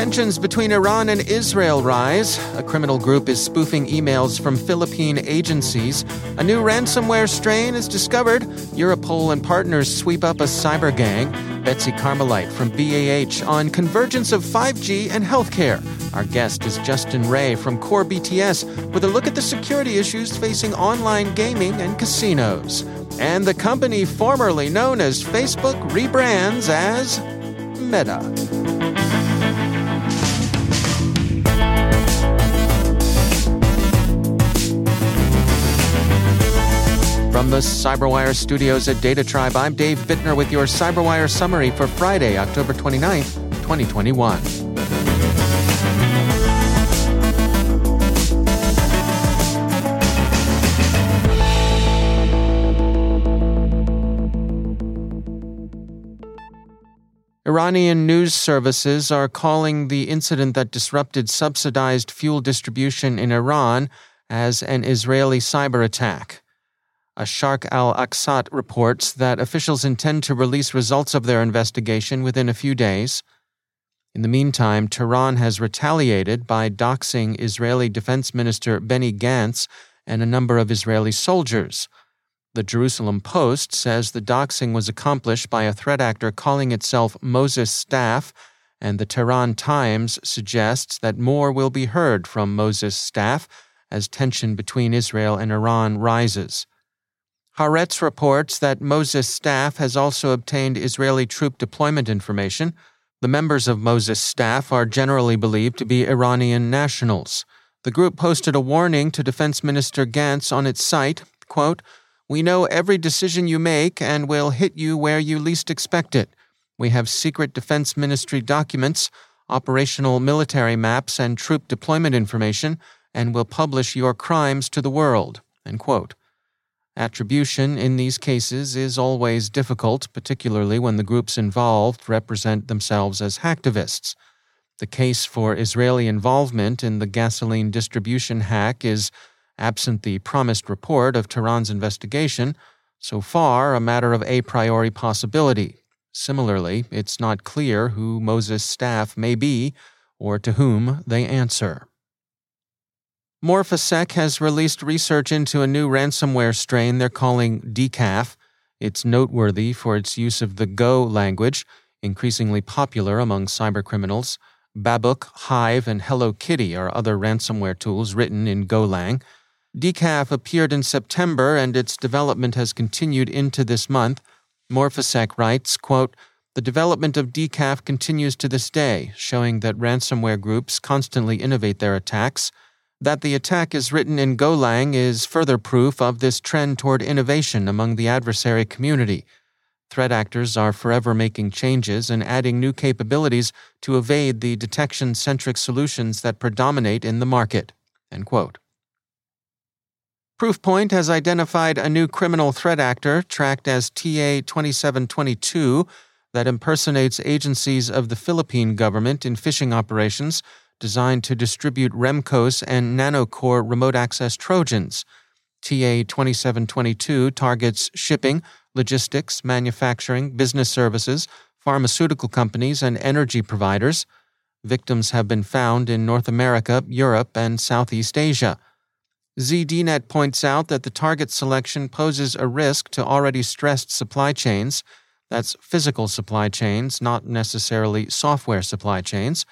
Tensions between Iran and Israel rise. A criminal group is spoofing emails from Philippine agencies. A new ransomware strain is discovered. Europol and partners sweep up a cyber gang. Betsy Carmelite from BAH on convergence of 5G and healthcare. Our guest is Justin Ray from Core BTS with a look at the security issues facing online gaming and casinos. And the company formerly known as Facebook rebrands as Meta. The CyberWire studios at DataTribe, I'm Dave Bittner with your CyberWire summary for Friday, October 29th, 2021. Iranian news services are calling the incident that disrupted subsidized fuel distribution in Iran as an Israeli cyber attack. Asharq Al-Awsat reports that officials intend to release results of their investigation within a few days. In the meantime, Tehran has retaliated by doxing Israeli Defense Minister Benny Gantz and a number of Israeli soldiers. The Jerusalem Post says the doxing was accomplished by a threat actor calling itself Moses Staff, and the Tehran Times suggests that more will be heard from Moses Staff as tension between Israel and Iran rises. Haaretz reports that Moses Staff has also obtained Israeli troop deployment information. The members of Moses Staff are generally believed to be Iranian nationals. The group posted a warning to Defense Minister Gantz on its site, quote, We know every decision you make and will hit you where you least expect it. We have secret Defense Ministry documents, operational military maps, and troop deployment information, and will publish your crimes to the world. End quote. Attribution in these cases is always difficult, particularly when the groups involved represent themselves as hacktivists. The case for Israeli involvement in the gasoline distribution hack is, absent the promised report of Tehran's investigation, so far a matter of a priori possibility. Similarly, it's not clear who Moses Staff may be or to whom they answer. Morphisec has released research into a new ransomware strain they're calling Decaf. It's noteworthy for its use of the Go language, increasingly popular among cybercriminals. Babuk, Hive, and Hello Kitty are other ransomware tools written in Golang. Decaf appeared in September and its development has continued into this month. Morphisec writes, quote, the development of Decaf continues to this day, showing that ransomware groups constantly innovate their attacks. That the attack is written in Golang is further proof of this trend toward innovation among the adversary community. Threat actors are forever making changes and adding new capabilities to evade the detection centric solutions that predominate in the market. Proofpoint has identified a new criminal threat actor tracked as TA 2722 that impersonates agencies of the Philippine government in phishing operations designed to distribute Remcos and Nanocore remote access Trojans. TA 2722 targets shipping, logistics, manufacturing, business services, pharmaceutical companies, and energy providers. Victims have been found in North America, Europe, and Southeast Asia. ZDNet points out that the target selection poses a risk to already stressed supply chains. That's physical supply chains, not necessarily software supply chains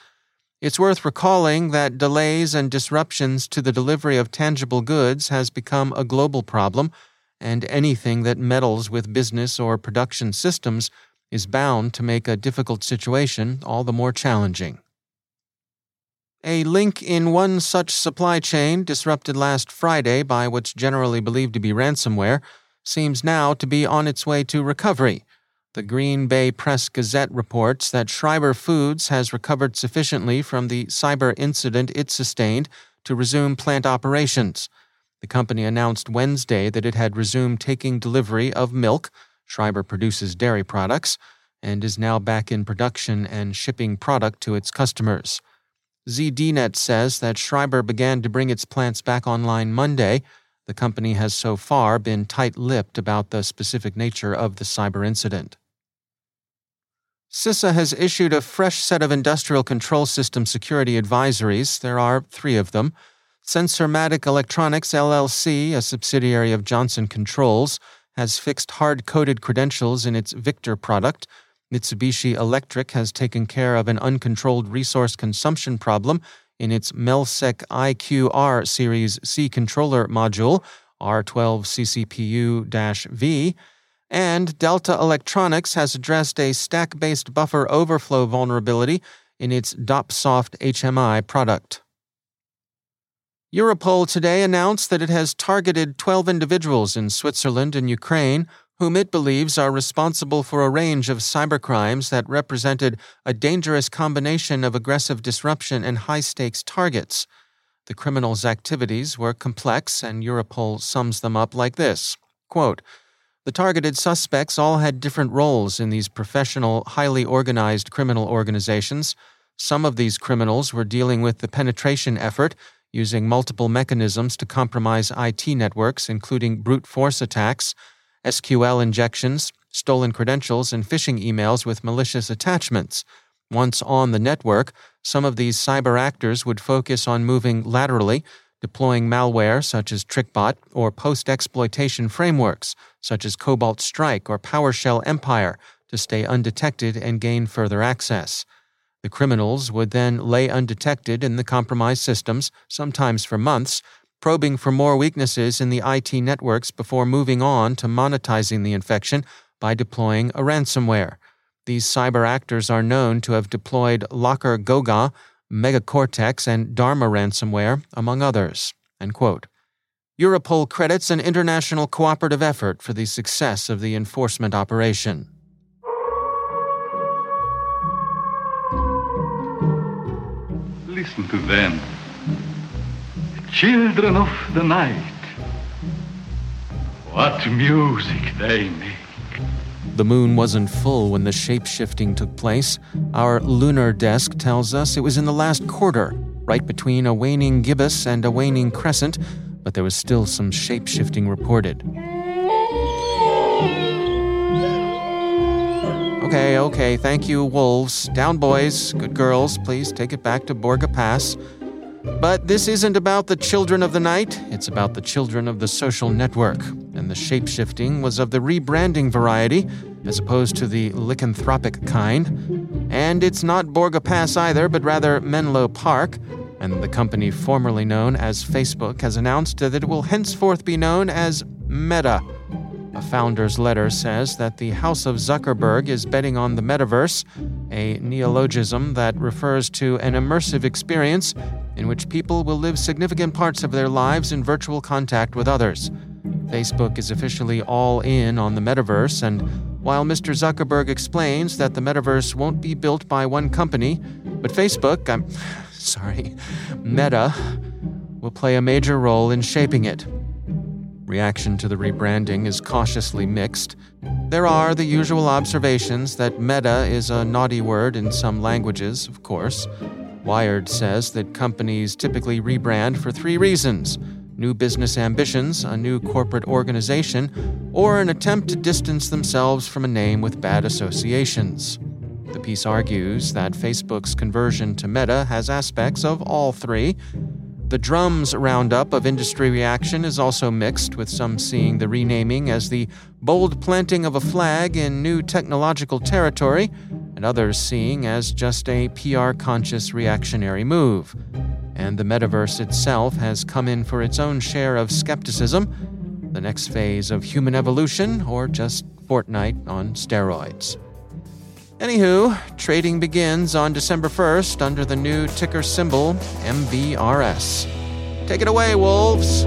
It's worth recalling that delays and disruptions to the delivery of tangible goods has become a global problem, and anything that meddles with business or production systems is bound to make a difficult situation all the more challenging. A link in one such supply chain, disrupted last Friday by what's generally believed to be ransomware, seems now to be on its way to recovery. The Green Bay Press Gazette reports that Schreiber Foods has recovered sufficiently from the cyber incident it sustained to resume plant operations. The company announced Wednesday that it had resumed taking delivery of milk. Schreiber produces dairy products and is now back in production and shipping product to its customers. ZDNet says that Schreiber began to bring its plants back online Monday. The company has so far been tight lipped about the specific nature of the cyber incident. CISA has issued a fresh set of industrial control system security advisories. There are three of them. Sensormatic Electronics LLC, a subsidiary of Johnson Controls, has fixed hard coded credentials in its Victor product. Mitsubishi Electric has taken care of an uncontrolled resource consumption problem in its Melsec IQR Series C controller module, R12 CCPU V, and Delta Electronics has addressed a stack based buffer overflow vulnerability in its DOPSoft HMI product. Europol today announced that it has targeted 12 individuals in Switzerland and Ukraine whom it believes are responsible for a range of cybercrimes that represented a dangerous combination of aggressive disruption and high stakes targets. The criminals' activities were complex, and Europol sums them up like this Quote, The targeted suspects all had different roles in these professional, highly organized criminal organizations. Some of these criminals were dealing with the penetration effort, using multiple mechanisms to compromise IT networks, including brute force attacks. SQL injections, stolen credentials, and phishing emails with malicious attachments. Once on the network, some of these cyber actors would focus on moving laterally, deploying malware such as TrickBot or post exploitation frameworks such as Cobalt Strike or PowerShell Empire to stay undetected and gain further access. The criminals would then lay undetected in the compromised systems, sometimes for months, probing for more weaknesses in the IT networks before moving on to monetizing the infection by deploying a ransomware. These cyber actors are known to have deployed LockerGoga, Megacortex, and Dharma ransomware, among others. Europol credits an international cooperative effort for the success of the enforcement operation. Listen to them children of the night. What music they make. The moon wasn't full when the shape shifting took place. Our lunar desk tells us it was in the last quarter, right between a waning gibbous and a waning crescent, but there was still some shape shifting reported. Okay, okay, thank you, wolves. Down, boys. Good girls, please take it back to Borgo Pass. But this isn't about the children of the night, it's about the children of the social network. And the shapeshifting was of the rebranding variety, as opposed to the lycanthropic kind. And it's not Borgo Pass either, but rather Menlo Park. And the company formerly known as Facebook has announced that it will henceforth be known as Meta. A founder's letter says that the House of Zuckerberg is betting on the metaverse, a neologism that refers to an immersive experience in which people will live significant parts of their lives in virtual contact with others. Facebook is officially all in on the metaverse, and while Mr. Zuckerberg explains that the metaverse won't be built by one company, but Facebook, I'm sorry, Meta, will play a major role in shaping it. Reaction to the rebranding is cautiously mixed. There are the usual observations that meta is a naughty word in some languages, of course. Wired says that companies typically rebrand for three reasons new business ambitions, a new corporate organization, or an attempt to distance themselves from a name with bad associations. The piece argues that Facebook's conversion to Meta has aspects of all three, the Drum's roundup of industry reaction is also mixed, with some seeing the renaming as the bold planting of a flag in new technological territory, and others seeing as just a PR conscious reactionary move. And the metaverse itself has come in for its own share of skepticism the next phase of human evolution, or just Fortnite on steroids. Anywho, trading begins on December 1st under the new ticker symbol MVRS. Take it away, Wolves!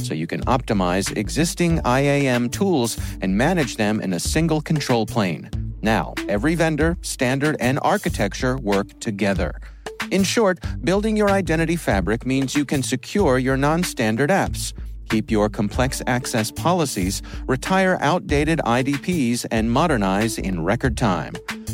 so you can optimize existing IAM tools and manage them in a single control plane. Now, every vendor, standard, and architecture work together. In short, building your identity fabric means you can secure your non standard apps keep your complex access policies, retire outdated IDPs, and modernize in record time.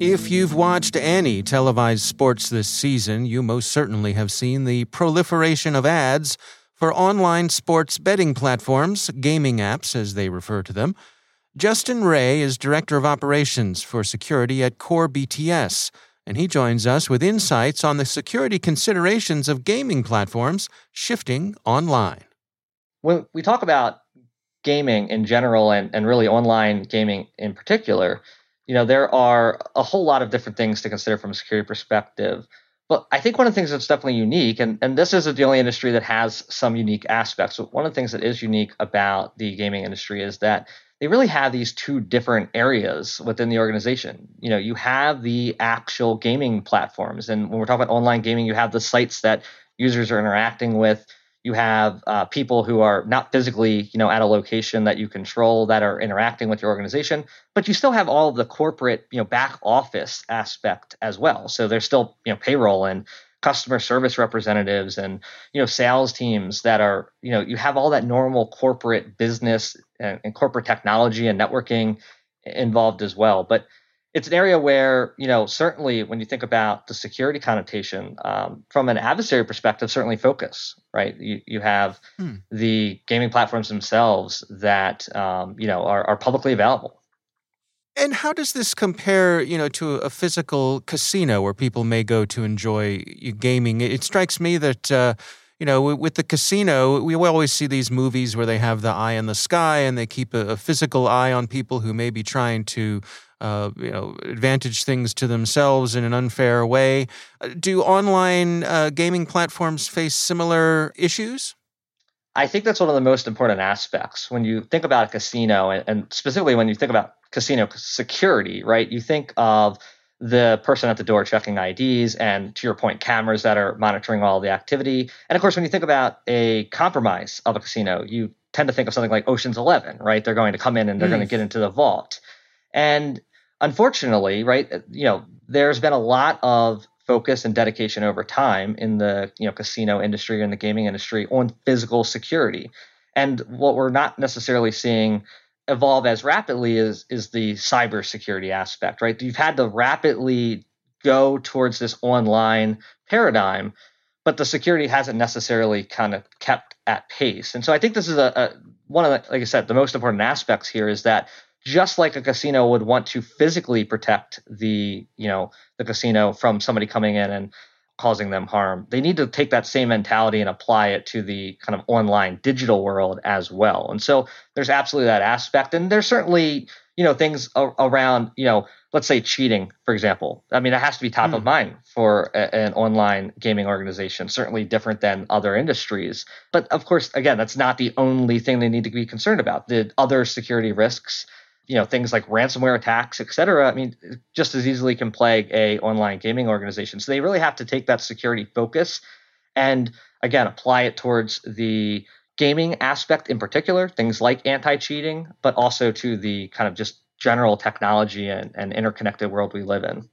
If you've watched any televised sports this season, you most certainly have seen the proliferation of ads for online sports betting platforms, gaming apps as they refer to them. Justin Ray is Director of Operations for Security at Core BTS, and he joins us with insights on the security considerations of gaming platforms shifting online. When we talk about gaming in general and, and really online gaming in particular, you know, there are a whole lot of different things to consider from a security perspective. But I think one of the things that's definitely unique, and, and this isn't the only industry that has some unique aspects. So one of the things that is unique about the gaming industry is that they really have these two different areas within the organization. You know, you have the actual gaming platforms, and when we're talking about online gaming, you have the sites that users are interacting with you have uh, people who are not physically you know at a location that you control that are interacting with your organization but you still have all of the corporate you know back office aspect as well. So there's still you know payroll and customer service representatives and you know sales teams that are you know you have all that normal corporate business and, and corporate technology and networking involved as well. But it's an area where you know certainly when you think about the security connotation um, from an adversary perspective certainly focus right? You, you have hmm. the gaming platforms themselves that um, you know are, are publicly available. And how does this compare you know to a physical casino where people may go to enjoy gaming? It strikes me that uh, you know, with the casino, we always see these movies where they have the eye in the sky and they keep a, a physical eye on people who may be trying to uh, you know, advantage things to themselves in an unfair way. Uh, do online uh, gaming platforms face similar issues? I think that's one of the most important aspects when you think about a casino, and, and specifically when you think about casino security, right? You think of the person at the door checking IDs, and to your point, cameras that are monitoring all the activity. And of course, when you think about a compromise of a casino, you tend to think of something like Ocean's Eleven, right? They're going to come in and they're mm. going to get into the vault. And unfortunately, right, uh, you know, there's been a lot of focus and dedication over time in the you know casino industry and the gaming industry on physical security. And what we're not necessarily seeing evolve as rapidly is is the cybersecurity aspect, right? You've had to rapidly go towards this online paradigm, but the security hasn't necessarily kind of kept at pace. And so I think this is a, a one of the, like I said, the most important aspects here is that just like a casino would want to physically protect the you know the casino from somebody coming in and causing them harm they need to take that same mentality and apply it to the kind of online digital world as well and so there's absolutely that aspect and there's certainly you know things around you know let's say cheating for example i mean it has to be top mm. of hmm. mind for a, an online gaming organization certainly different than other industries but of course again that's not the only thing they need to be concerned about the other security risks you know things like ransomware attacks, et cetera. I mean, just as easily can plague a online gaming organization. So they really have to take that security focus and again apply it towards the gaming aspect in particular, things like anti-cheating, but also to the kind of just general technology and, and interconnected world we live in.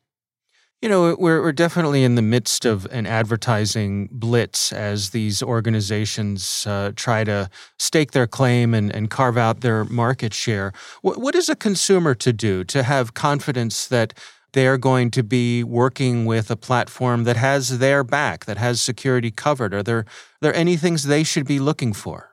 You know, we're, we're definitely in the midst of an advertising blitz as these organizations uh, try to stake their claim and, and carve out their market share. What, what is a consumer to do to have confidence that they're going to be working with a platform that has their back, that has security covered? Are there, are there any things they should be looking for?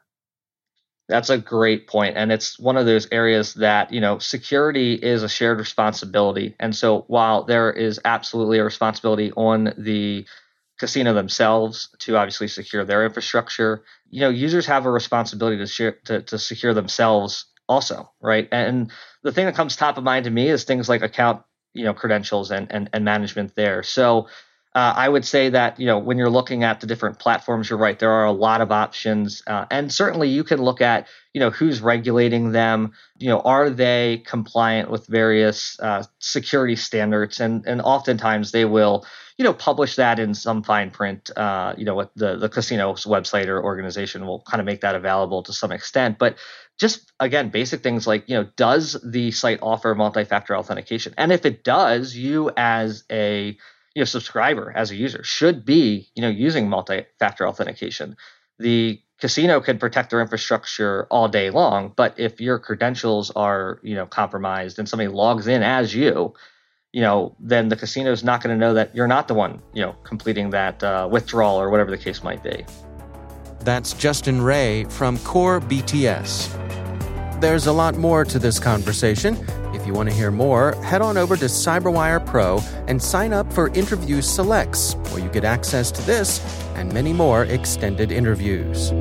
That's a great point. And it's one of those areas that, you know, security is a shared responsibility. And so while there is absolutely a responsibility on the casino themselves to obviously secure their infrastructure, you know, users have a responsibility to share to, to secure themselves also, right? And the thing that comes top of mind to me is things like account, you know, credentials and and, and management there. So uh, I would say that you know when you're looking at the different platforms, you're right. There are a lot of options, uh, and certainly you can look at you know who's regulating them. You know, are they compliant with various uh, security standards? And and oftentimes they will you know publish that in some fine print. Uh, you know, what the the casino's website or organization will kind of make that available to some extent, but just again basic things like you know does the site offer multi-factor authentication and if it does you as a you know subscriber as a user should be you know using multi-factor authentication. The casino can protect their infrastructure all day long but if your credentials are you know compromised and somebody logs in as you you know then the casino is not going to know that you're not the one you know completing that uh, withdrawal or whatever the case might be. That's justin ray from core bts there's a lot more to this conversation if you want to hear more, head on over to CyberWire Pro and sign up for Interview Selects, where you get access to this and many more extended interviews.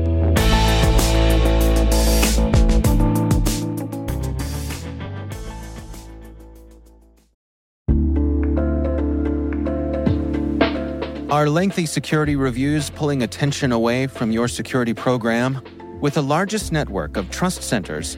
Are lengthy security reviews pulling attention away from your security program? With the largest network of trust centers,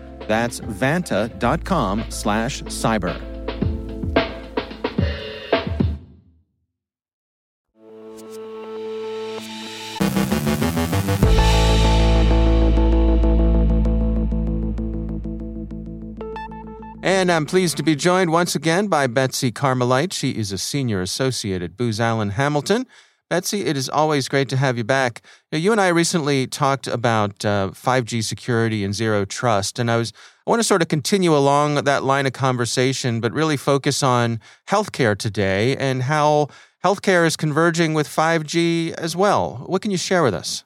That's vanta.com slash cyber. And I'm pleased to be joined once again by Betsy Carmelite. She is a senior associate at Booz Allen Hamilton. Betsy, it is always great to have you back. Now, you and I recently talked about uh, 5G security and zero trust, and I was I want to sort of continue along that line of conversation, but really focus on healthcare today and how healthcare is converging with 5G as well. What can you share with us?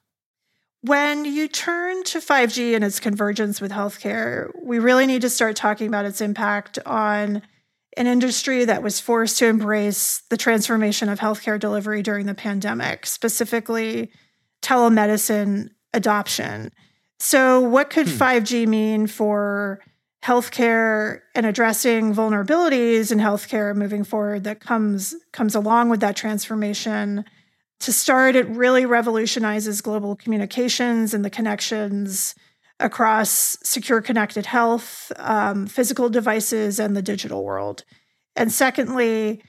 When you turn to 5G and its convergence with healthcare, we really need to start talking about its impact on an industry that was forced to embrace the transformation of healthcare delivery during the pandemic, specifically telemedicine adoption. So, what could hmm. 5G mean for healthcare and addressing vulnerabilities in healthcare moving forward that comes comes along with that transformation? To start, it really revolutionizes global communications and the connections across secure connected health, um, physical devices, and the digital world. And secondly,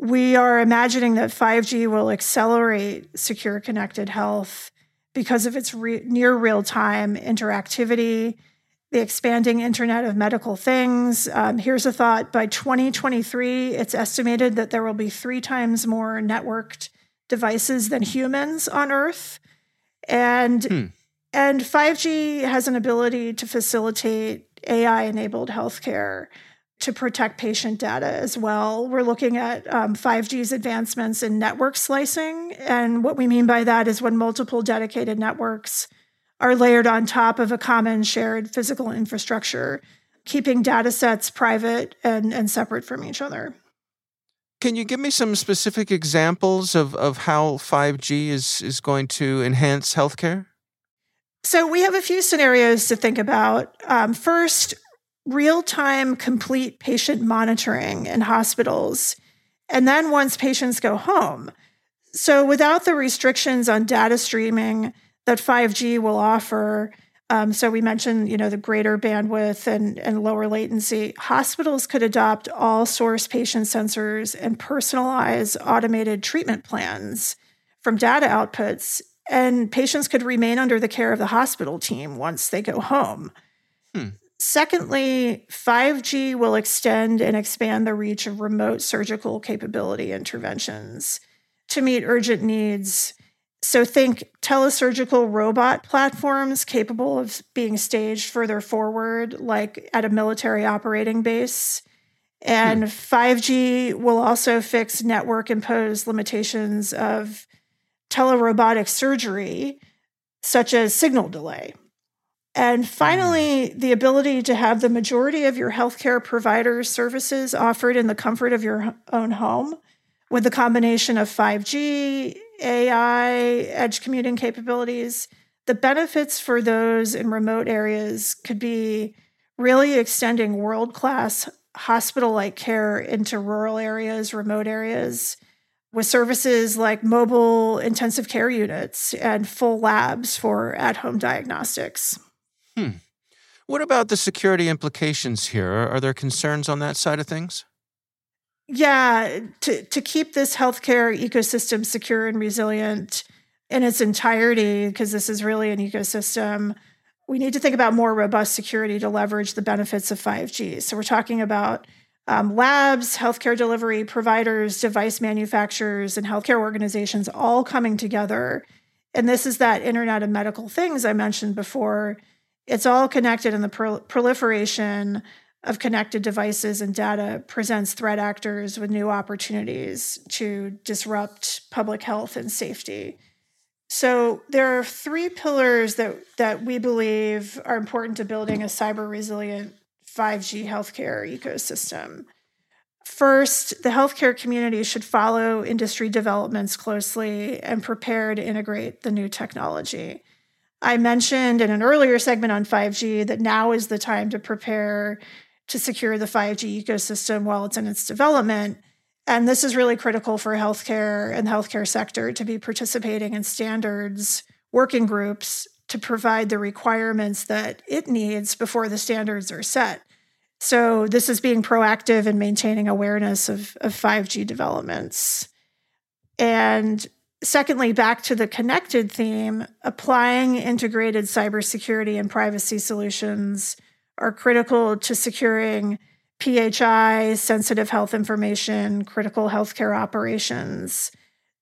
We are imagining that 5G will accelerate secure connected health because of its re- near real time interactivity, the expanding Internet of Medical Things. Um, here's a thought by 2023, it's estimated that there will be three times more networked devices than humans on Earth. And, hmm. And 5G has an ability to facilitate AI enabled healthcare to protect patient data as well. We're looking at um, 5G's advancements in network slicing. And what we mean by that is when multiple dedicated networks are layered on top of a common shared physical infrastructure, keeping data sets private and, and separate from each other. Can you give me some specific examples of, of how 5G is, is going to enhance healthcare? So, we have a few scenarios to think about. Um, first, real time complete patient monitoring in hospitals, and then once patients go home. So, without the restrictions on data streaming that 5G will offer, um, so we mentioned, you know, the greater bandwidth and, and lower latency. Hospitals could adopt all source patient sensors and personalize automated treatment plans from data outputs, and patients could remain under the care of the hospital team once they go home. Hmm. Secondly, 5G will extend and expand the reach of remote surgical capability interventions to meet urgent needs. So, think telesurgical robot platforms capable of being staged further forward, like at a military operating base. And hmm. 5G will also fix network imposed limitations of telerobotic surgery, such as signal delay. And hmm. finally, the ability to have the majority of your healthcare provider services offered in the comfort of your own home with the combination of 5G, AI, edge computing capabilities. The benefits for those in remote areas could be really extending world class hospital like care into rural areas, remote areas, with services like mobile intensive care units and full labs for at home diagnostics. Hmm. What about the security implications here? Are there concerns on that side of things? Yeah, to, to keep this healthcare ecosystem secure and resilient in its entirety, because this is really an ecosystem, we need to think about more robust security to leverage the benefits of 5G. So we're talking about um, labs, healthcare delivery providers, device manufacturers, and healthcare organizations all coming together. And this is that Internet of Medical Things I mentioned before it's all connected, and the pro- proliferation of connected devices and data presents threat actors with new opportunities to disrupt public health and safety. So there are three pillars that that we believe are important to building a cyber resilient 5G healthcare ecosystem. First, the healthcare community should follow industry developments closely and prepare to integrate the new technology. I mentioned in an earlier segment on 5G that now is the time to prepare to secure the 5G ecosystem while it's in its development. And this is really critical for healthcare and the healthcare sector to be participating in standards working groups to provide the requirements that it needs before the standards are set. So, this is being proactive in maintaining awareness of, of 5G developments. And Secondly, back to the connected theme, applying integrated cybersecurity and privacy solutions are critical to securing PHI, sensitive health information, critical healthcare operations.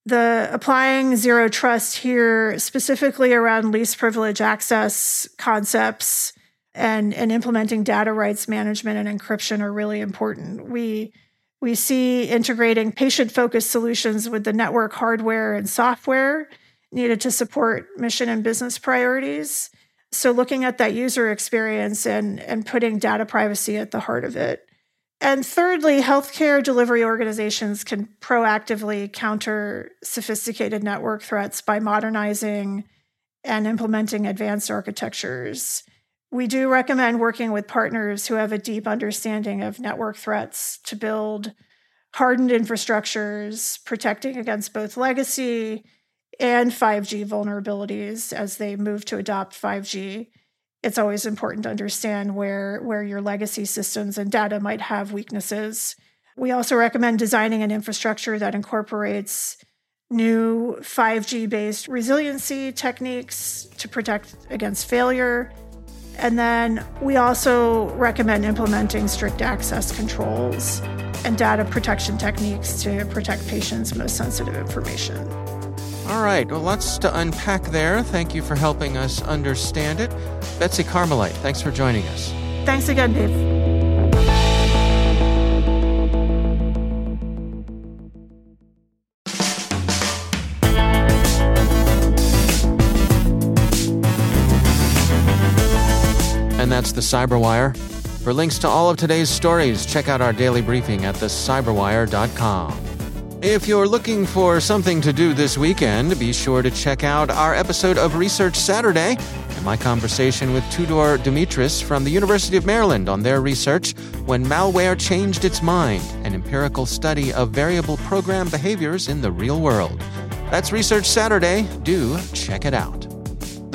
The applying zero trust here, specifically around least privilege access concepts and, and implementing data rights management and encryption, are really important. We we see integrating patient focused solutions with the network hardware and software needed to support mission and business priorities. So, looking at that user experience and, and putting data privacy at the heart of it. And thirdly, healthcare delivery organizations can proactively counter sophisticated network threats by modernizing and implementing advanced architectures we do recommend working with partners who have a deep understanding of network threats to build hardened infrastructures, protecting against both legacy and 5G vulnerabilities as they move to adopt 5G. It's always important to understand where, where your legacy systems and data might have weaknesses. We also recommend designing an infrastructure that incorporates new 5G based resiliency techniques to protect against failure. And then we also recommend implementing strict access controls and data protection techniques to protect patients' most sensitive information. All right, well, lots to unpack there. Thank you for helping us understand it. Betsy Carmelite, thanks for joining us. Thanks again, Dave. And that's the Cyberwire. For links to all of today's stories, check out our daily briefing at thecyberwire.com. If you're looking for something to do this weekend, be sure to check out our episode of Research Saturday and my conversation with Tudor Dumitraș from the University of Maryland on their research when malware changed its mind, an empirical study of variable program behaviors in the real world. That's Research Saturday. Do check it out.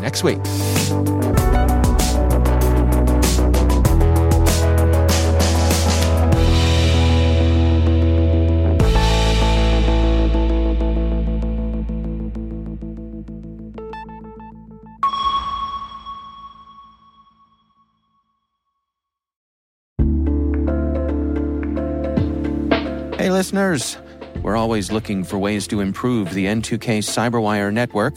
next week. Hey, listeners. We're always looking for ways to improve the N2K Cyberwire network